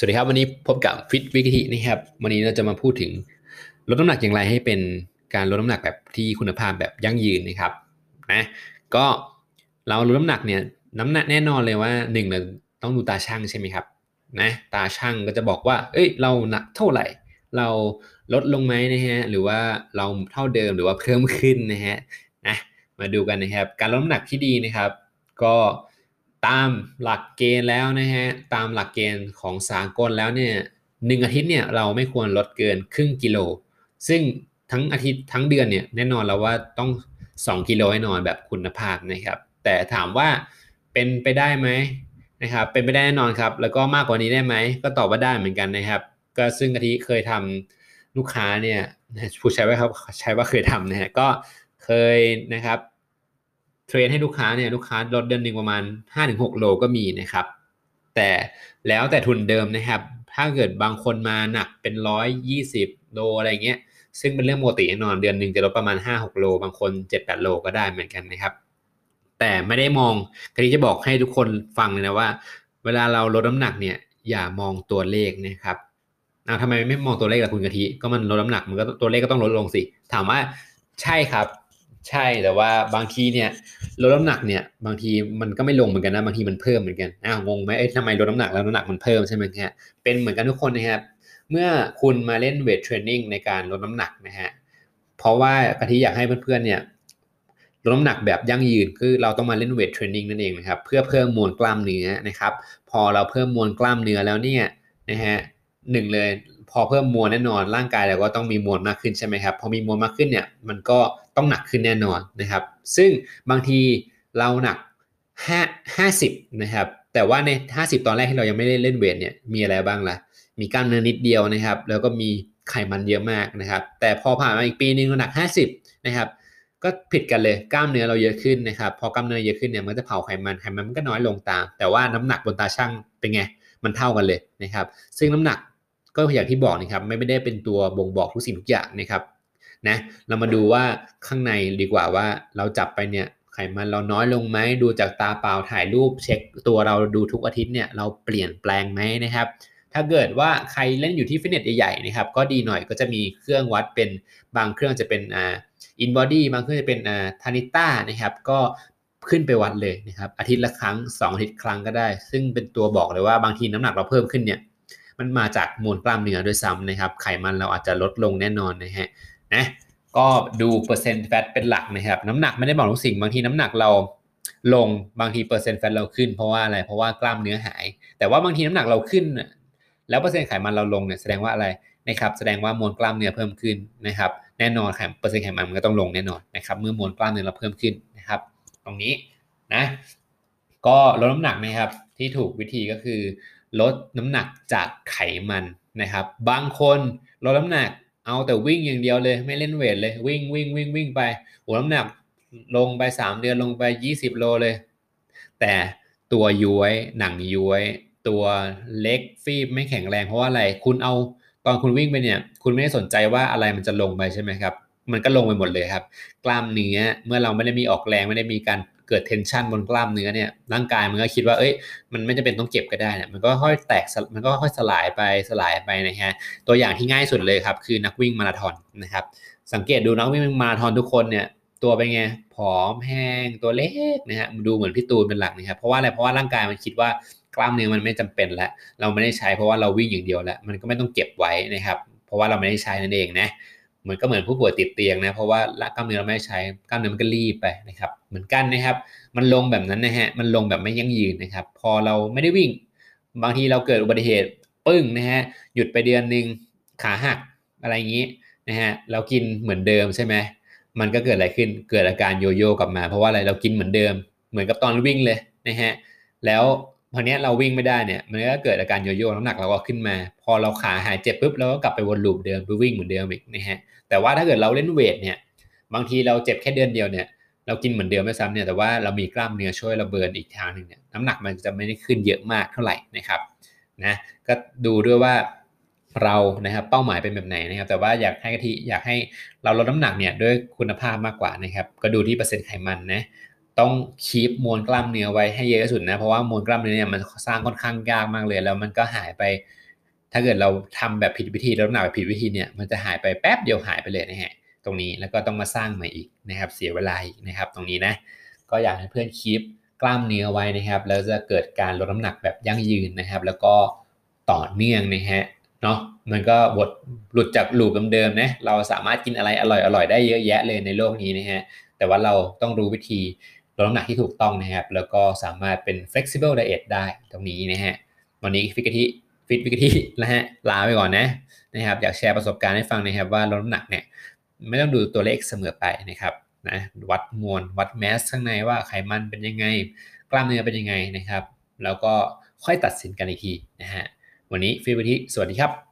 สวัสดีครับ วันนี้พบกับฟิตวิกินะครับ วันนี้เราจะมาพูดถึงลดน้ำหนักอย่างไรให้เป็นการลดน้ำหนักแบบที่คุณภาพแบบยั่งยืนนะครับนะก็เราลดน้ำหนักเนี่ยน้ำหนักแน่นอนเลยว่าหนึ่งเราต้องดูตาช่างใช่ไหมครับนะตาช่างก็จะบอกว่า เอ้ย เราหนักเท่าไหร่ เราลดลงไหมนะฮะหรือว่าเราเท่าเดิมหรือว่าเพิ่มขึ้นนะฮะนะมาดูกันนะครับ การลดน้ำหนักที่ดีนะครับ ก็ ตามหลักเกณฑ์แล้วนะฮะตามหลักเกณฑ์ของสากลแล้วเนี่ยหนึ่งอาทิตย์เนี่ยเราไม่ควรลดเกินครึ่งกิโล ซึ่งทั้งอาทิตย์ทั้งเดือนเนี่ยแน่นอนแล้วว่าต้อง 2 กิโลให้นอนแบบคุณภาพนะครับ แต่ถามว่าเป็นไปได้ไหมนะครับ เป็นไปได้แน่นอนครับ แล้วก็มากกว่านี้ได้ไหมก็ตอบว่าได้เหมือนกันนะครับ ก็ซึ่งอาทิเคยทำลูกค้าเนี่ยผู้ใช้ว่าเขาใช้ว่าเคยทำนะฮะก็เคยนะครับ เทรนให้ลูกค้าเนี่ยลูกค้าลดเดือนหนึ่งประมาณ 5-6 โลก็มีนะครับ แต่แล้วแต่ทุนเดิมนะครับ ถ้าเกิดบางคนมาหนักเป็น 120 โลอะไรเงี้ย ซึ่งเป็นเรื่องปกติแน่นอนเดือนหนึ่งจะลดประมาณ 5-6 โล บางคน 7-8 โลก็ได้เหมือนกันนะครับ แต่ไม่ได้มองกะทิจะบอกให้ทุกคนฟังเลยนะว่า เวลาเราลดน้ำหนักเนี่ยอย่ามองตัวเลขนะครับเอาทำไมไม่มองตัวเลขล่ะคุณกะทิก็มันลดน้ำหนักมันก็ตัวเลขก็ต้องลดลงสิ ถามว่าใช่ครับ ใช่แต่ว่าบางทีเนี่ยลดน้ำหนักเนี่ยบางทีมันก็ไม่ลงเหมือนกันนะบางทีมันเพิ่มเหมือนกันอ้าวงงไหมเอ้ยทำไมลดน้ำหนักแล้วน้ำหนักมันเพิ่มใช่ไหมครับเป็นเหมือนกันทุกคนนะครับเมื่อคุณมาเล่นเวทเทรนนิ่งในการลดน้ำหนักนะฮะเพราะว่ากะทิอยากให้เพื่อนๆเนี่ยลดน้ำหนักแบบยั่งยืนคือเราต้องมาเล่นเวทเทรนนิ่งนั่นเองนะครับเพื่อเพิ่มมวลกล้ามเนื้อนะครับ พอเราเพิ่มมวลกล้ามเนื้อแล้วเนี่ยนะฮะหนึ่งเลย พอเพิ่มมวลแน่นอนร่างกายเราก็ต้องมีมวลมากขึ้นใช่ไหมครับพอมีมวลมากขึ้นเนี่ยมันก็ต้องหนักขึ้นแน่นอนนะครับ ซึ่งบางทีเราหนัก5 50นะครับแต่ว่าใน 50 ตอนแรกที่เรายังไม่ได้เล่นเวทเนี่ยมีอะไรบ้างล่ะมีกล้ามเนื้อนิดเดียวนะครับ แล้วก็มีไขมันเยอะมากนะครับ แต่พอผ่านมาอีกปีนึงเราหนัก 50นะครับก็ผิดกันเลยกล้ามเนื้อเราเยอะขึ้นนะครับ พอกล้ามเนื้อเยอะขึ้นเนี่ยมันจะเผาไขมันไขมันมันก็น้อยลงตาม แต่ว่าน้ำหนักบนตาช่างเป็นไงมันเท่ากันเลยนะครับ ซึ่งน้ำหนัก ก็อย่างที่บอกนะครับไม่ได้เป็นตัวบ่งบอกทุกสิ่งทุกอย่างนะครับนะเรามาดูว่าข้างในดีกว่าว่าเราจับไปเนี่ยไขมันเราน้อยลงไหมดูจากตาเปล่าถ่ายรูปเช็คตัวเราดูทุกอาทิตย์เนี่ยเราเปลี่ยนแปลงไหมนะครับ ถ้าเกิดว่าใครเล่นอยู่ที่ฟิตเนสใหญ่ๆนะครับก็ดีหน่อยก็จะมีเครื่องวัดเป็นบางเครื่องจะเป็นอ่าอินบอดี้บางเครื่องจะเป็นอ่าทานิต้านะครับก็ขึ้นไปวัดเลยนะครับอาทิตย์ละครั้ง 2 อาทิตย์ครั้งก็ได้ ซึ่งเป็นตัวบอกเลยว่าบางทีน้ำหนักเราเพิ่มขึ้นเนี่ย มันมาจากมวลกล้ามเนื้อด้วยซ้ำนะครับ ไขมันเราอาจจะลดลงแน่นอนนะฮะนะก็ดูเปอร์เซ็นต์แฟตเป็นหลักนะครับน้ำหนักไม่ได้บอกทุกสิ่งบางทีน้ำหนักเราลงบางทีเปอร์เซ็นต์แฟตเราขึ้นเพราะว่าอะไรเพราะว่ากล้ามเนื้อหาย แต่ว่าบางทีน้ำหนักเราขึ้น แล้วเปอร์เซ็นต์ไขมันเราลงเนี่ยแสดงว่าอะไรนะครับแสดงว่ามวลกล้ามเนื้อเพิ่มขึ้นนะครับแน่นอนครับเปอร์เซ็นต์ไขมันมันก็ต้องลงแน่นอนนะครับเมื่อมวลกล้ามเนื้อเราเพิ่มขึ้นนะครับ ตรงนี้นะก็ลดน้ำหนักนะครับที่ถูกวิธีก็คือ ลดน้ำหนักจากไขมันนะครับ บางคนลดน้ำหนักเอาแต่วิ่งอย่างเดียวเลย ไม่เล่นเวทเลยวิ่งวิ่งวิ่งวิ่งไปโอ้น้ำหนักลงไป 3 เดือนลงไป 20 โลเลย แต่ตัวย้วยหนังย้วย ตัวเล็กฟีบไม่แข็งแรงเพราะว่าอะไรคุณเอาตอนคุณวิ่งไปเนี่ยคุณไม่ได้สนใจว่าอะไรมันจะลงไปใช่ไหมครับมันก็ลงไปหมดเลยครับ กล้ามเนื้อเมื่อเราไม่ได้มีออกแรงไม่ได้มีการ เกิดเทนชันบนกล้ามเนื้อเนี่ยร่างกายมันก็คิดว่าเอ้ยมันไม่จำเป็นต้องเก็บก็ได้เนี่ยมันก็ค่อยแตกมันก็ค่อยสลายไปสลายไปนะฮะตัวอย่างที่ง่ายสุดเลยครับคือนักวิ่งมาราธอนนะครับสังเกตดูนักวิ่งมาราธอนทุกคนเนี่ยตัวเป็นไงผอมแห้งตัวเล็กนะฮะดูเหมือนพี่ตูนเป็นหลักนะครับเพราะว่าอะไรเพราะว่าร่างกายมันคิดว่ากล้ามเนื้อมันไม่จำเป็นแล้วเราไม่ได้ใช้เพราะว่าเราวิ่งอย่างเดียวแล้วมันก็ไม่ต้องเก็บไว้นะครับ เพราะว่าเราไม่ได้ใช้นั่นเองนะ มันก็เหมือนผู้ป่วยติดเตียงนะเพราะว่ากล้ามเนื้อเราไม่ใช้กล้ามเนื้อมันก็รีบไปนะครับเหมือนกันนะครับ มันลงแบบนั้นนะฮะมันลงแบบไม่ยั่งยืนนะครับ พอเราไม่ได้วิ่ง บางทีเราเกิดอุบัติเหตุปึ้งนะฮะหยุดไปเดือนหนึ่งขาหักอะไรอย่างนี้นะฮะเรากินเหมือนเดิมใช่ไหมมันก็เกิดอะไรขึ้นเกิดอาการโยโย่กลับมา เพราะว่าอะไรเรากินเหมือนเดิม เหมือนกับตอนวิ่งเลยนะฮะแล้ว พอเนี้ยเราวิ่งไม่ได้เนี่ย มันก็เกิดอาการโยโย่น้ำหนักเราก็ขึ้นมา พอเราขาหายเจ็บปุ๊บเราก็กลับไปวนลูปเดิมไปวิ่งเหมือนเดิมอีกนะฮะแต่ว่าถ้าเกิดเราเล่นเวทเนี่ยบางทีเราเจ็บแค่เดือนเดียวเนี่ยเรากินเหมือนเดิมไม่ซ้ำเนี่ยแต่ว่าเรามีกล้ามเนื้อช่วยเราเบิร์นอีกทางหนึ่งเนี่ยน้ำหนักมันจะไม่ได้ขึ้นเยอะมากเท่าไหร่นะครับนะก็ดูด้วยว่าเรานะครับเป้าหมายเป็นแบบไหนนะครับ แต่ว่าอยากให้กะทิอยากให้เราลดน้ำหนักเนี่ยด้วยคุณภาพมากกว่านะครับ ก็ดูที่เปอร์เซ็นต์ไขมันนะ ต้องคีปมวลกล้ามเนื้อไว้ให้เยอะที่สุดนะ เพราะว่ามวลกล้ามเนื้อเนี่ยมันสร้างค่อนข้างยากมากเลย แล้วมันก็หายไป ถ้าเกิดเราทำแบบผิดวิธีลดน้ำหนักแบบผิดวิธีเนี่ยมันจะหายไปแป๊บเดียวหายไปเลยนะฮะตรงนี้แล้วก็ต้องมาสร้างใหม่อีกนะครับ เสียเวลาอีกนะครับ ตรงนี้นะ ก็อยากให้เพื่อนคีปกล้ามเนื้อไว้นะครับ แล้วจะเกิดการลดน้ำหนักแบบยั่งยืนนะครับ แล้วก็ต่อเนื่องนะฮะเนาะมันก็บทหลุดจากลูปเดิมๆนะเราสามารถกินอะไรอร่อยๆได้เยอะแยะเลยในโลกนี้นะฮะแต่ว่าเราต้องรู้วิธี ลดน้ำหนักที่ถูกต้องนะครับ แล้วก็สามารถเป็น flexible diet ได้ตรงนี้นะฮะ วันนี้ฟิกที่ฟิตวิกที่นะฮะลาไปก่อนนะนะครับ อยากแชร์ประสบการณ์ให้ฟังนะครับว่าลดน้ำหนักเนี่ยไม่ต้องดูตัวเลขเสมอไปนะครับนะวัดมวลวัดแมสข้างในว่าไขมันเป็นยังไง กล้ามเนื้อเป็นยังไงนะครับ แล้วก็ค่อยตัดสินกันอีกทีนะฮะวันนี้ฟิตวิกที่สวัสดีครับ